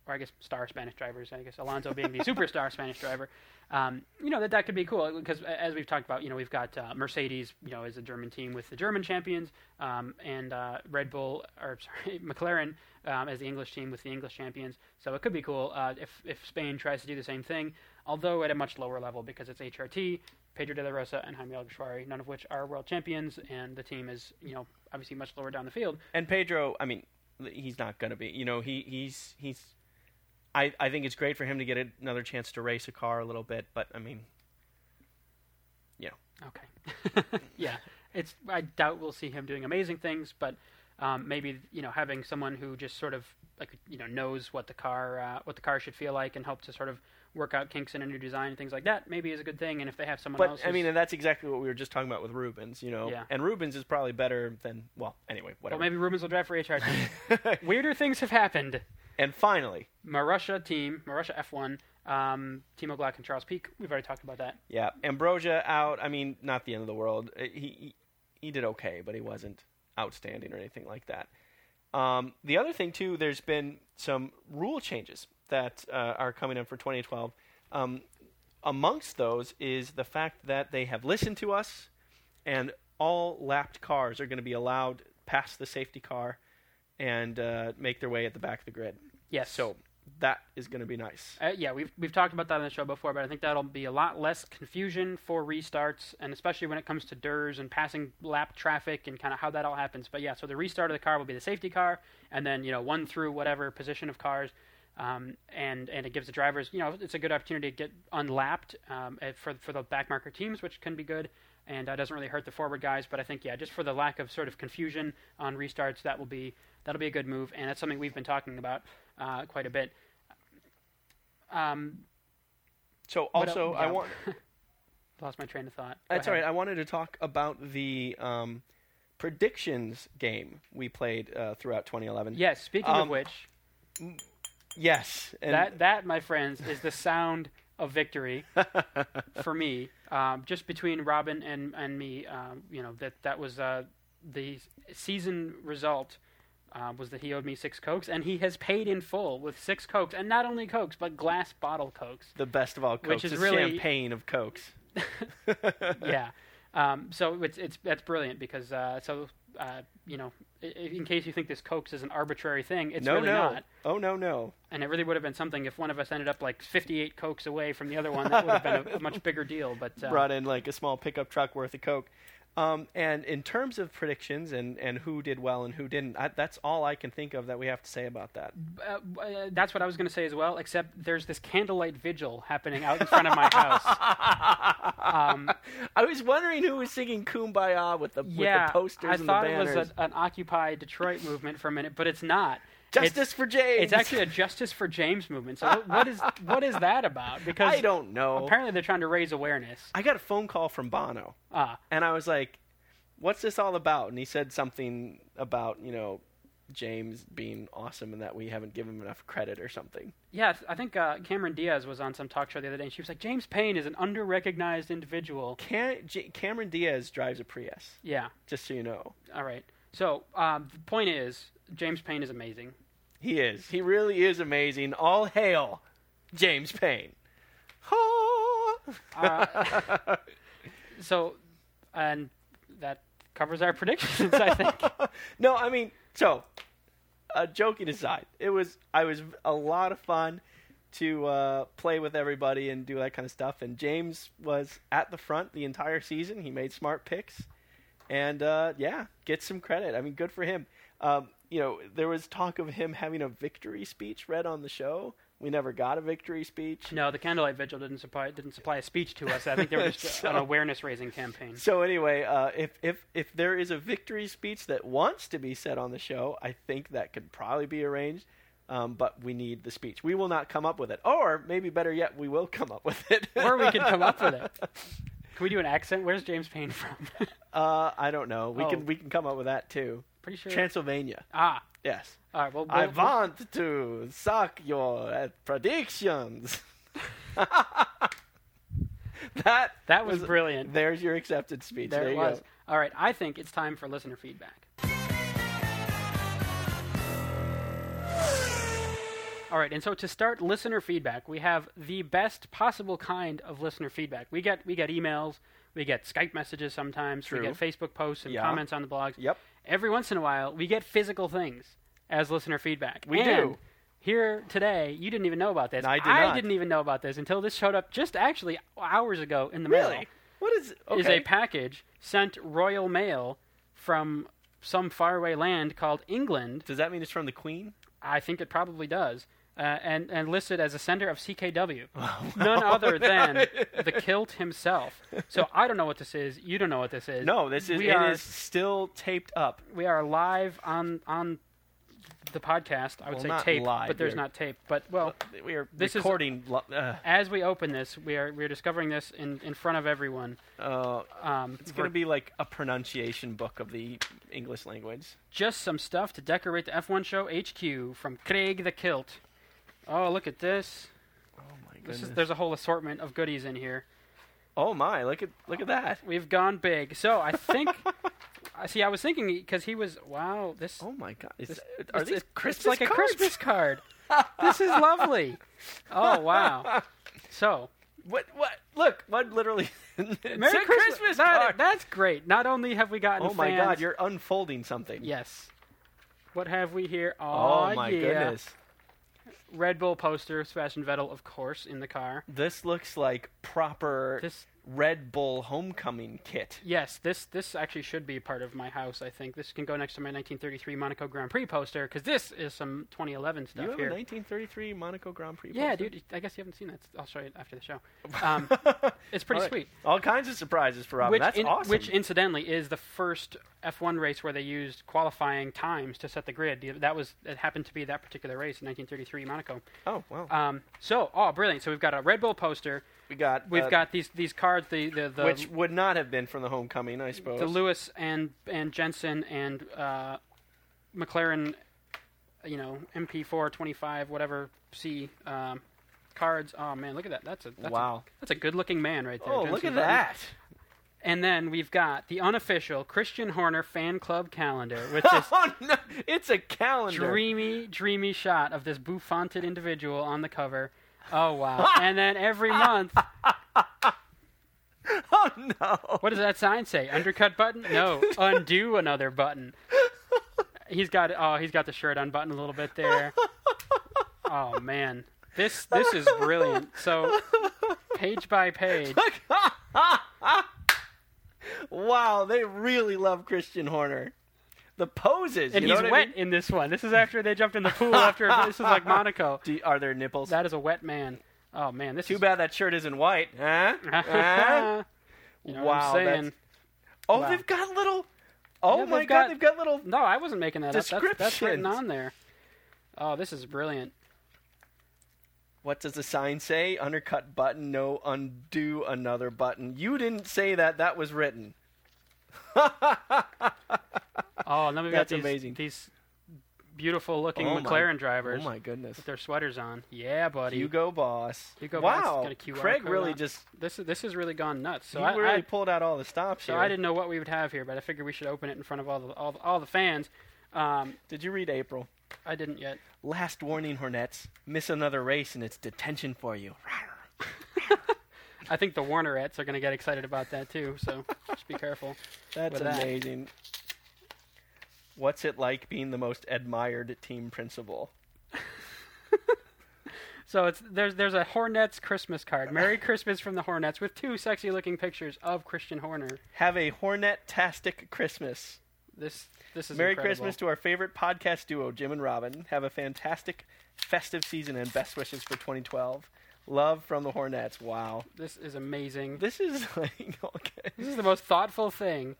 Or I guess star Spanish drivers. I guess Alonso being the superstar Spanish driver. Um, you know that that could be cool because as we've talked about, you know we've got uh, Mercedes, you know, as a German team with the German champions, um, and uh, Red Bull or sorry McLaren um, as the English team with the English champions. So it could be cool uh, if if Spain tries to do the same thing, although at a much lower level because it's HRT, Pedro de la Rosa, and Jaime Alguersuari, none of which are world champions, and the team is you know obviously much lower down the field. and Pedro, I mean, he's not going to be. You know, he he's he's. I I think it's great for him to get another chance to race a car a little bit, but I mean, yeah. Okay. yeah, it's. I doubt we'll see him doing amazing things, but um, maybe you know having someone who just sort of like you know knows what the car uh, what the car should feel like and help to sort of work out kinks in a new design and things like that maybe is a good thing. And if they have someone but else, I mean, and that's exactly what we were just talking about with Rubens. You know, Yeah. and Rubens is probably better than well, anyway, whatever. well, maybe Rubens will drive for HRT. Weirder things have happened. And finally, Marussia team, Marussia F1, um, Timo Glock and Charles Pic. We've already talked about that. yeah, Ambrosio out. I mean, not the end of the world. Uh, He he, he did okay, but he wasn't outstanding or anything like that. Um, the other thing too, there's been some rule changes that uh, are coming in for 2012. Um, amongst those is the fact that they have listened to us, and all lapped cars are going to be allowed past the safety car and uh, make their way at the back of the grid. Yes. So that is going to be nice. Uh, yeah, we've we've talked about that on the show before, but I think that'll be a lot less confusion for restarts, and especially when it comes to DRS and passing lap traffic and kind of how that all happens. But yeah, so the restart of the car will be the safety car, and then you know one through whatever position of cars, um, and and it gives the drivers you know it's a good opportunity to get unlapped um, eh, for for the backmarker teams, which can be good. And uh, doesn't really hurt the forward guys, but I think yeah, just for the lack of sort of confusion on restarts, that will be that'll be a good move, and that's something we've been talking about uh, quite a bit. Um, So also, el- I want Lost my train of thought. Go That's all right. I wanted to talk about the um, predictions game we played uh, throughout 2011. Yes. Speaking of Um, which, Yes. And that that my friends is the sound of victory for me. Um, just between Robin and and me, um, you know that that was uh, the season result. Uh, was that he owed me six cokes, and he has paid in full with six cokes, and not only cokes, but glass bottle cokes. the best of all cokes. Which is the really- champagne of cokes. yeah. Um, so it's it's that's brilliant because uh, so uh, you know, in case you think this Cokes is an arbitrary thing, it's no, really no. not. Oh no, no. And it really would have been something if one of us ended up like 58 Cokes away from the other one. That would have been a, a much bigger deal. But uh, Brought in like a small pickup truck worth of coke. Um, and in terms of predictions and, and who did well and who didn't, I, that's all I can think of that we have to say about that. uh, uh, that's what I was going to say as well. Except there's this candlelight vigil happening out in front of my house. Um, I was wondering who was singing "Kumbaya" with the yeah, with the posters I and thought it was a, an Occupy Detroit movement for a minute, but it's not. Justice for James. It's actually a Justice for James movement. So what- is what is that about? Because I don't know. apparently they're trying to raise awareness. I got a phone call from Bono, Ah, and I was like, "What's this all about?" And he said something about you know James being awesome and that we haven't given him enough credit or something. yeah, I think uh, Cameron Diaz was on some talk show the other day, and she was like, James Payne is an under-recognized individual. Cam- J- Cameron Diaz drives a Prius, Yeah, just so you know. all right. So um, the point is, James Payne is amazing. He is. He really is amazing. All hail, James Payne. Uh, so, and that covers our predictions, I think. no, I mean, so, uh, joking aside, it was I was a lot of fun to uh, play with everybody and do that kind of stuff. And James was at the front the entire season. He made smart picks, and uh, yeah, get some credit. I mean, good for him. Um, you know, there was talk of him having a victory speech read on the show. We never got a victory speech. No, the Candlelight Vigil didn't supply didn't supply a speech to us. I think they were just So- an awareness raising campaign. So anyway, uh, if if if there is a victory speech that wants to be said on the show, I think that could probably be arranged. Um, but we need the speech. We will not come up with it, or maybe better yet, we will come up with it. or we can come up with it. Can we do an accent? Where's James Payne from? uh, I don't know. We Oh. can we can come up with that too. Pretty sure. Transylvania. ah, Yes. all right. Well, I we'll- want to suck your uh, predictions. that That was brilliant. There's your accepted speech. There, There, it you was. go. All right. I think it's time for listener feedback. All right, and so to start listener feedback, we have the best possible kind of listener feedback. We get we get emails, we get Skype messages sometimes, True. we get Facebook posts and Yeah. comments on the blogs. Yep. Every once in a while, we get physical things as listener feedback. We And do. Here today, you didn't even know about this. I did not. didn't even know about this until this showed up just actually hours ago in the mail Really? What is? Okay. is a package sent Royal Mail from some faraway land called England. Does that mean it's from the Queen? I think it probably does. Uh, and, and listed as a sender of CKW. None other than the kilt himself. So I don't know what this is. You don't know what this is. No, this is We it are- is still taped up. We are live on on the podcast. I would Well, say tape, live, but there's not tape. But well, We are This is- recording. lo- uh, as we open this, we are we are discovering this in, in front of everyone. uh, Um, it's going to be like a pronunciation book of the English language. just some stuff to decorate the F1 show HQ from Craig the Kilt. Oh, look at this. Oh my This goodness! is there's a whole assortment of goodies in here. oh my! Look at look at that! We've gone big. So I think. I see. I was thinking because he was. Wow. This. Oh my God! Is, this- are it's, these it's Christmas like a? Christmas card. this is lovely. Oh wow. So What? What? Look! What? Literally? Merry a Christmas That- that's great. Not only have we gotten oh my fans, God! You're unfolding something. yes. What have we here? Oh Oh, my yeah. goodness! Red Bull poster, Sebastian Vettel, of course, in the car. This looks like proper This Red Bull homecoming kit. Yes, this this actually should be part of my house. I think this can go next to my 1933 Monaco Grand Prix poster because this is some 2011 stuff you have here. a 1933 Monaco Grand Prix. yeah, poster? dude. I guess you haven't seen that. I'll show you after the show. Um, it's pretty All right. sweet. All kinds of surprises for Robin. Which, That's in- awesome. which incidentally is the first F1 race where they used qualifying times to set the grid. That was it happened to be that particular race in 1933 Monaco. oh wow! Um, so oh, brilliant! So we've got a Red Bull poster. we got We've uh, got these these cards. The the, the which would not have been from the homecoming, I suppose. the Lewis and and Jensen and uh, McLaren, you know, MP4 25 whatever C um, cards. Oh man, look at that. That's a that's wow! A, that's a good looking man right there. Oh, Jensen look at Button. that! And then we've got the unofficial Christian Horner fan club calendar with this oh no! It's a calendar. dreamy, dreamy shot of this bouffanted individual on the cover. Oh wow! and then every month, Oh oh no! What does that sign say? Undercut button? No, undo another button. He's got oh, he's got the shirt unbuttoned a little bit there. Oh man, this this is brilliant. So page by page, wow, they really love Christian Horner. The poses, and you know he's what wet I mean? in this one. This is after they jumped in the pool. After this is like Monaco. Do, are there nipples? That is a wet man. Oh man, this Too is bad that shirt isn't white. Huh? Huh? you know wow, what I'm that's- Oh, Wow. they've got little. Oh Yeah, my they've god, got- they've got little. No, I wasn't making that up. That's, that's written on there. Oh, this is brilliant. What does the sign say? Undercut button, no undo another button. You didn't say that. That was written. Oh, we got That's these, amazing. these beautiful looking Oh my- McLaren drivers Oh my goodness. with their sweaters on. Yeah, buddy. Hugo Boss. Hugo Boss wow. QR Craig really on. just This is this has really gone nuts. So he I, really I pulled out all the stops so here. I didn't know what we would have here, but I figured we should open it in front of all the all the, all the fans. Um, Did you read April? I didn't yet. Last warning, Hornets. Miss another race and it's detention for you. I think the Warnerettes are going to get excited about that too. So just be careful. That's that. amazing. What's it like being the most admired team principal? So it's there's there's a Hornets Christmas card. Merry Christmas from the Hornets with two sexy looking pictures of Christian Horner. Have a Hornet-tastic Christmas. This this is Merry incredible. Christmas to our favorite podcast duo, Jim and Robin. Have a fantastic festive season and best wishes for 2012. Love from the Hornets. Wow. This is amazing. This is like okay. This is the most thoughtful thing.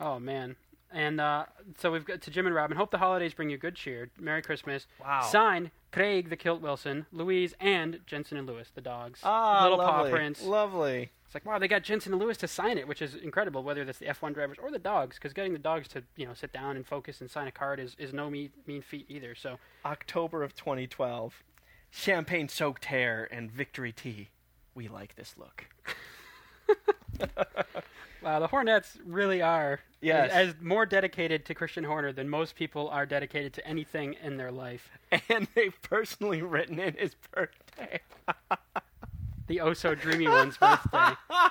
Oh man. And uh, so we've got to Jim and Robin. Hope the holidays bring you good cheer. Merry Christmas. Wow. Signed Craig the Kilt Wilson, Louise, and Jensen and Lewis, the dogs. Ah, Little lovely. paw prints. Lovely. It's like wow, they got Jensen and Lewis to sign it, which is incredible. Whether that's the F1 drivers or the dogs, because getting the dogs to you know sit down and focus and sign a card is, is no mean, mean feat either. So October of 2012. Champagne soaked hair and victory tea. We like this look. wow, the Hornets really are Yes. as, as more dedicated to Christian Horner than most people are dedicated to anything in their life. And they've personally written in his birthday. The oh so dreamy one's birthday.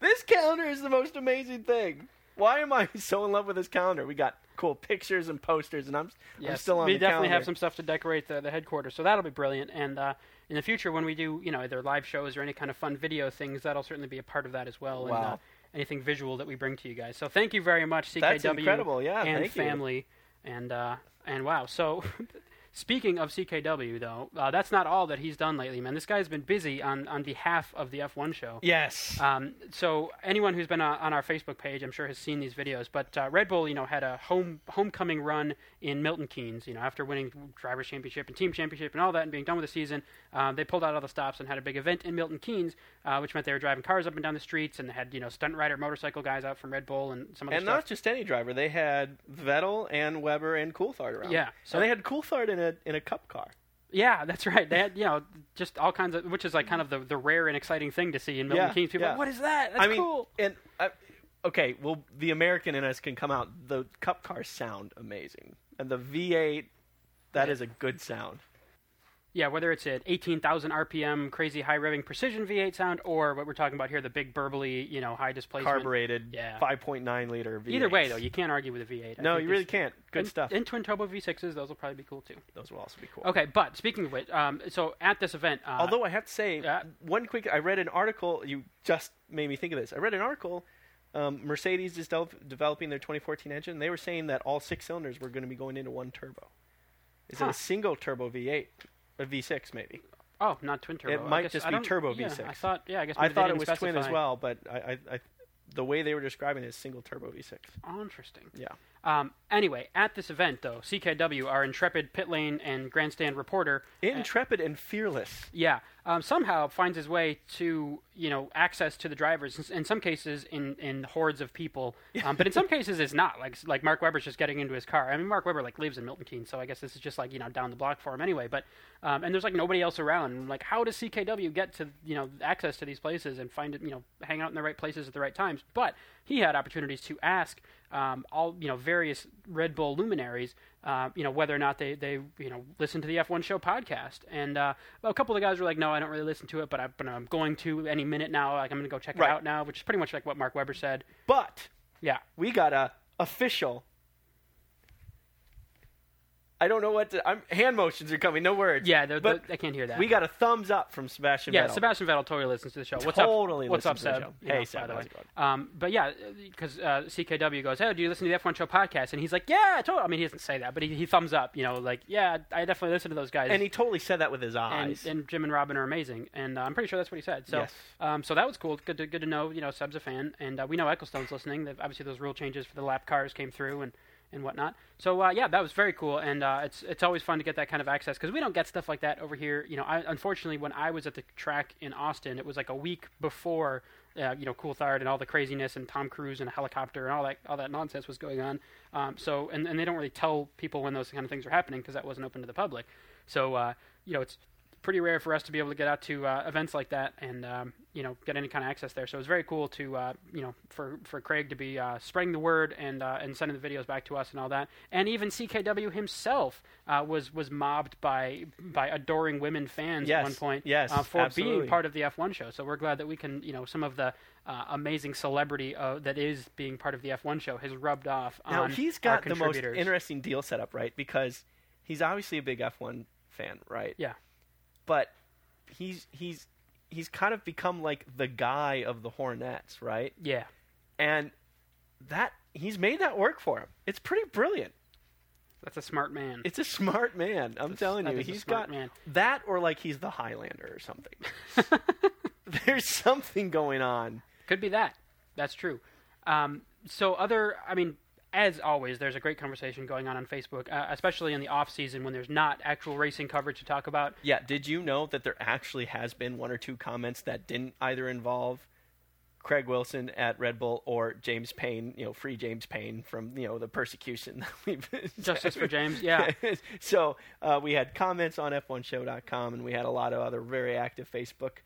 This calendar is the most amazing thing. Why am I so in love with this calendar? We got cool pictures and posters, and I'm, I'm still on we definitely calendar. have some stuff to decorate the, the headquarters, so that'll be brilliant. And uh, in the future, when we do, you know, either live shows or any kind of fun video things, that'll certainly be a part of that as well. And uh, Wow. anything visual that we bring to you guys. So thank you very much, CKW That's incredible. Yeah, and thank you. family, and uh, and wow. So. Speaking of CKW, though, uh, that's not all that he's done lately, man. This guy's been busy on, on behalf of the F1 show. Yes. Um, so anyone who's been uh, on our Facebook page, I'm sure has seen these videos. But uh, Red Bull, you know, had a home homecoming run in Milton Keynes. You know, after winning drivers' championship and team championship and all that, and being done with the season, uh, they pulled out all the stops and had a big event in Milton Keynes, uh, which meant they were driving cars up and down the streets, and they had you know stunt rider motorcycle guys out from Red Bull and some other and stuff. not just any driver. They had Vettel and Webber and Coulthard around. Yeah, so- So they had Coulthard in a in a cup car. Yeah, that's right. They had, you know, just all kinds of, which is like kind of the, the rare and exciting thing to see in Milton Yeah, Keynes. People, yeah. like, what is that? That's I mean, cool. and uh, okay, well, the American in us can come out. The cup cars sound amazing, and the V8, that is a good sound. Yeah, whether it's at 18,000 RPM, crazy high revving precision V8 sound, or what we're talking about here, the big burbly, you know, high displacement. Carbureted, Yeah. 5.9 liter V8. Either way, though, you can't argue with a V8. I no, you really can't. Good and, stuff. And twin turbo V6s, those will probably be cool too. Those will also be cool. Okay, but speaking of which, um, so at this event, uh, Although I have to say, yeah. one quick, I read an article. You just made me think of this. I read an article. Um, Mercedes is developing their 2014 engine. They were saying that all six cylinders were going to be going into one turbo. Is it a single turbo V8, a V6 maybe? oh, not twin turbo. It might just be turbo yeah, V6. I thought, yeah, I guess I thought it was twin as well, but I, I, I, the way they were describing it is single turbo V6. Oh, interesting. Yeah. Um, anyway, at this event, though, CKW, our intrepid pit lane and grandstand reporter, Intrepid and fearless. Yeah, um, somehow finds his way to you know access to the drivers. In, in some cases, in, in hordes of people, um, but in some cases, it's not. Like like Mark Webber's just getting into his car. I mean, Mark Webber like lives in Milton Keynes, so I guess this is just like you know down the block for him anyway. But um, and there's like nobody else around. Like, how does CKW get to you know access to these places and find it you know hang out in the right places at the right times? But he had opportunities to ask um, all you know various Red Bull luminaries, uh, you know, whether or not they, they you know listen to the F1 Show podcast. And uh, a couple of the guys were like, "No, I don't really listen to it, but, I, but I'm going to any minute now. Like I'm going to go check Right. it out now," which is pretty much like what Mark Webber said. But Yeah, we got a official. I don't know what to, I'm, hand motions are coming. No words. yeah, they're, but they're- I can't hear that. we got a thumbs up from Sebastian. yeah, Vettel. Sebastian Vettel totally listens to the show. What's Totally up? What's up, listens to the Seb? show. Hey, know, Seb, by the way. Um, but yeah, because uh, CKW goes, "Hey, do you listen to the F1 Show podcast?" And he's like, "Yeah, totally." I mean, he doesn't say that, but he, he thumbs up. You know, like, "Yeah, I definitely listen to those guys." and he totally said that with his and, eyes. and Jim and Robin are amazing, and uh, I'm pretty sure that's what he said. So, Yes. um, so that was cool. Good to good to know. You know, Seb's a fan, and uh, we know Ecclestone's listening. They've, obviously, those rule changes for the lap cars came through, and and whatnot. So uh, yeah, that was very cool, and uh, it's it's always fun to get that kind of access because we don't get stuff like that over here. You know, I, unfortunately, when I was at the track in Austin, it was like a week before. Uh, you know, Coulthard and all the craziness, and Tom Cruise and a helicopter, and all that all that nonsense was going on. Um, so, and, and they don't really tell people when those kind of things are happening because that wasn't open to the public. So, uh, you know, it's pretty rare for us to be able to get out to uh, events like that and um, you know get any kind of access there. So it's very cool to uh, you know for, for Craig to be uh, spreading the word and uh, and sending the videos back to us and all that. And even CKW himself uh, was was mobbed by by adoring women fans Yes, at one point yes, uh, for absolutely. being part of the F1 show. So we're glad that we can you know some of the uh, amazing celebrity uh, that is being part of the F1 show has rubbed off now on he's got the most interesting deal set up, right? Because he's obviously a big F1 fan, right? Yeah. But he's he's he's kind of become like the guy of the Hornets, right? yeah. And that he's made that work for him. It's pretty brilliant. That's a smart man. It's a smart man. I'm That's- telling you, he's got man. that, or like he's the Highlander or something. There's something going on. Could be that. That's true. Um, so other, I mean, as always, there's a great conversation going on on Facebook, uh, especially in the off season when there's not actual racing coverage to talk about. Yeah, did you know that there actually has been one or two comments that didn't either involve Craig Wilson at Red Bull or James Payne, you know, free James Payne from, you know, the persecution that we've Justice for James, yeah. so uh, we had comments on F1Show.com, and we had a lot of other very active Facebook,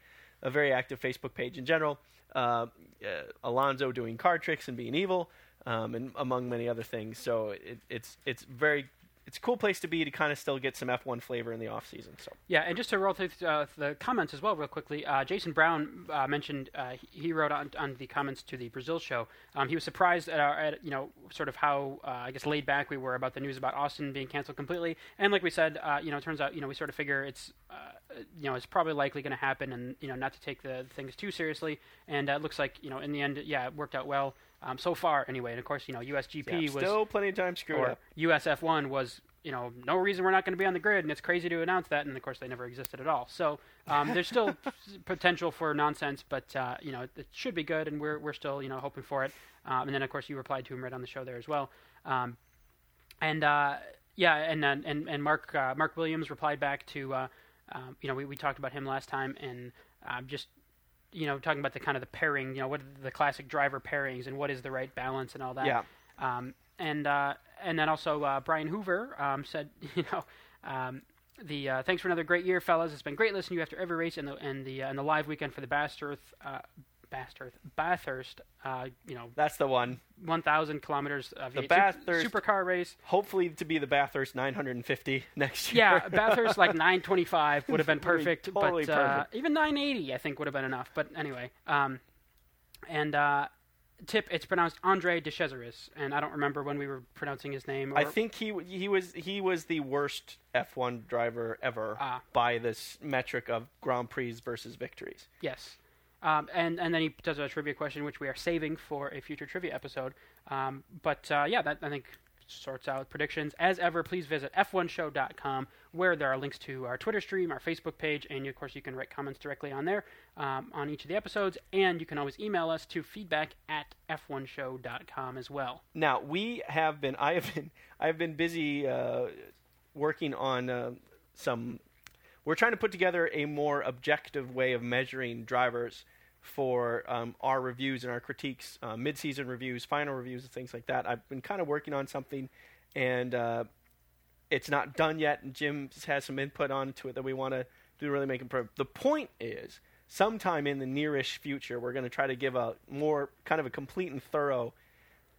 a very active Facebook page in general. Uh, uh, Alonso doing card tricks and being evil, um, and among many other things. So it, it's it's very it's a cool place to be to kind of still get some F1 flavor in the off season. So Yeah, and just to roll through uh, the comments as well, real quickly. Uh, Jason Brown uh, mentioned uh, he- wrote on, on the comments to the Brazil show. Um, he was surprised at, our, at you know sort of how uh, I guess laid back we were about the news about Austin being canceled completely. And like we said, uh, you know, it turns out you know we sort of figure it's you know it's probably likely going to happen, and you know not to take the things too seriously. And it looks like you know in the end, yeah, it worked out well um, so far anyway. And of course, you know USGP yeah, was still plenty of time screwed or up. USF1 was, you know, no reason we're not going to be on the grid, and it's crazy to announce that, and of course they never existed at all. So um, there's still potential for nonsense, but uh, you know it, it should be good, and we're we're still you know hoping for it. Um, and then of course you replied to him right on the show there as well. Um, and uh, yeah, and and and Mark uh, Mark Williams replied back to, uh, um, you know, we, we talked about him last time, and um, just you know talking about the kind of the pairing, you know, what are the classic driver pairings, and what is the right balance, and all that. Yeah. Um, and uh, and then also uh, Brian Hoover um, said, you know, um, the uh, thanks for another great year, fellas. It's been great listening to you after every race and the and the uh, and the live weekend for the Bathurst. Bathurst, Bathurst, uh, you know, That's the one. 1,000 kilometers of The Bathurst- supercar race. Hopefully to be the Bathurst 950 next year. Yeah, Bathurst like 925 would have been perfect, totally but uh, perfect. even 980 I think would have been enough. But anyway, um, and uh, tip it's pronounced Andre de Cesaris, and I don't remember when we were pronouncing his name. Or, I think he he was he was the worst F1 driver ever Ah. by this metric of Grand Prix versus victories. Yes. Um, and and then he does a trivia question, which we are saving for a future trivia episode. Um, but uh, yeah, that I think sorts out predictions. As ever, please visit f1show.com, where there are links to our Twitter stream, our Facebook page, and of course you can write comments directly on there um, on each of the episodes. And you can always email us to feedback at f1show.com as well. Now we have been I have been I have been busy uh, working on uh, some. We're trying to put together a more objective way of measuring drivers for um, our reviews and our critiques, uh, mid-season reviews, final reviews, and things like that. I've been kind of working on something, and uh, it's not done yet. And Jim has some input onto it that we want to do really make improve. The point is, sometime in the nearish future, we're going to try to give a more kind of a complete and thorough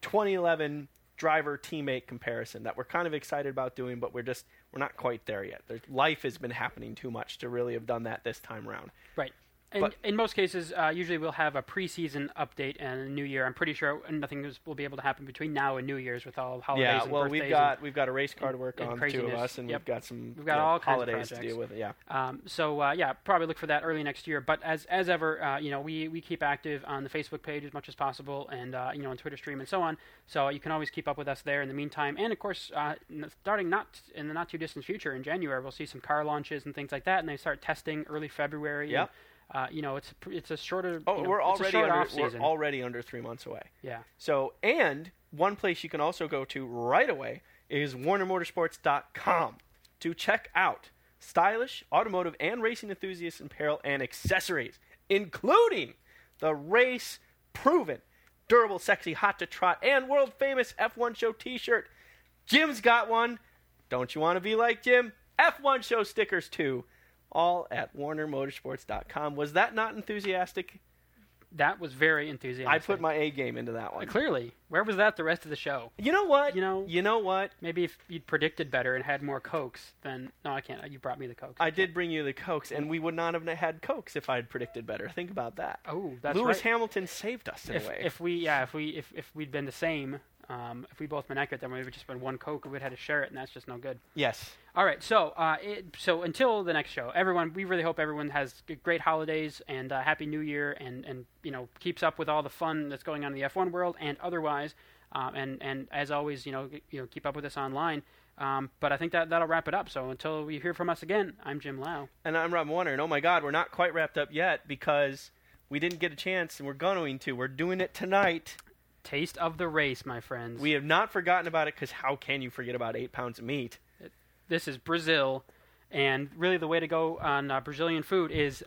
2011 driver teammate comparison that we're kind of excited about doing, but we're just we're not quite there yet. There's, life has been happening too much to really have done that this time around. Right. And But- in most cases, uh, usually we'll have a preseason update and a New Year. I'm pretty sure nothing is, will be able to happen between now and New Year's with all holidays yeah, and well, birthdays we've got we've got a race car to work on, the two of us, and Yep. we've got some We've got you know, all holidays to projects. deal with. Yeah, Um, so uh, yeah, probably look for that early next year. But as as ever, uh, you know, we, we keep active on the Facebook page as much as possible, and uh, you know, on Twitter stream and so on. So you can always keep up with us there in the meantime. And of course, uh, starting not in the not too distant future, in January, we'll see some car launches and things like that, and they start testing early February. Yep. Uh, you know, it's a it's a shorter. Oh, you know, we're already under we're already under three months away. yeah. So, and one place you can also go to right away is WarnerMotorsports.com to check out stylish automotive and racing enthusiasts apparel and accessories, including the race proven, durable, sexy, hot to trot, and world famous F1 Show t shirt. Jim's got one. Don't you want to be like Jim? F1 Show stickers too. All at WarnerMotorsports.com. Was that not enthusiastic? That was very enthusiastic. I put my A game into that one. clearly. Where was that the rest of the show? You know what? You know- You know what? Maybe if you'd predicted better and had more cokes, then no, I can't. You brought me the cokes. I did bring you the Cokes, and we would not have had Cokes if I had predicted better. Think about that. oh, that's right. Lewis right. Hamilton saved us in if, a way. if we yeah if we if, if we'd been the same um, if we both been accurate then we'd have just been one coke we would have had to share it and that's just no good yes. all right so uh, it, so until the next show everyone we really hope everyone has great holidays and uh, happy new year and and you know keeps up with all the fun that's going on in the F1 world and otherwise um, and and as always you know you know keep up with us online um, but I think that that'll wrap it up so until we hear from us again I'm Jim Lau And I'm Rob Warner, and oh my God, we're not quite wrapped up yet because we didn't get a chance, and we're going to. We're doing it tonight. Taste of the race my friends We have not forgotten about it because how can you forget about eight pounds of meat? this is Brazil, and really the way to go on uh, Brazilian food is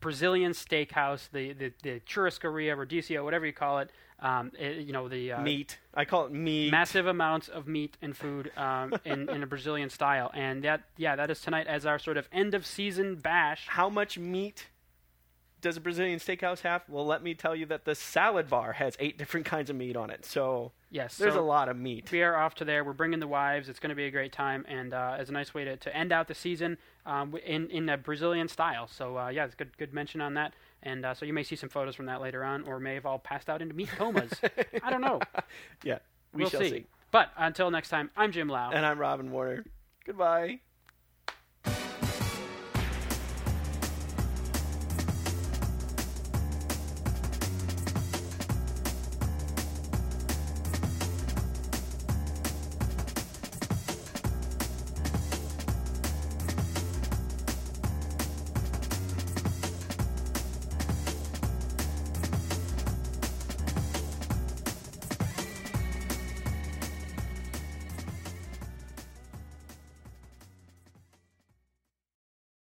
Brazilian steakhouse, the the, the churrascaria, rodizio, whatever you call it. Um, it- you know the uh, meat. I call it meat. massive amounts of meat and food um, in in a Brazilian style, and that yeah that is tonight as our sort of end of season bash. How much meat does a Brazilian steakhouse have? Well, let me tell you that the salad bar has eight different kinds of meat on it. So Yes, there's so a lot of meat. We are off to there. We're bringing the wives. It's going to be a great time, and uh, as a nice way to, to end out the season um, in in a Brazilian style. So uh, yeah, it's good good mention on that. And uh, so you may see some photos from that later on, or may have all passed out into meat comas. I don't know. Yeah, we shall see. see. But until next time, I'm Jim Lau. And I'm Robin Warner. Goodbye.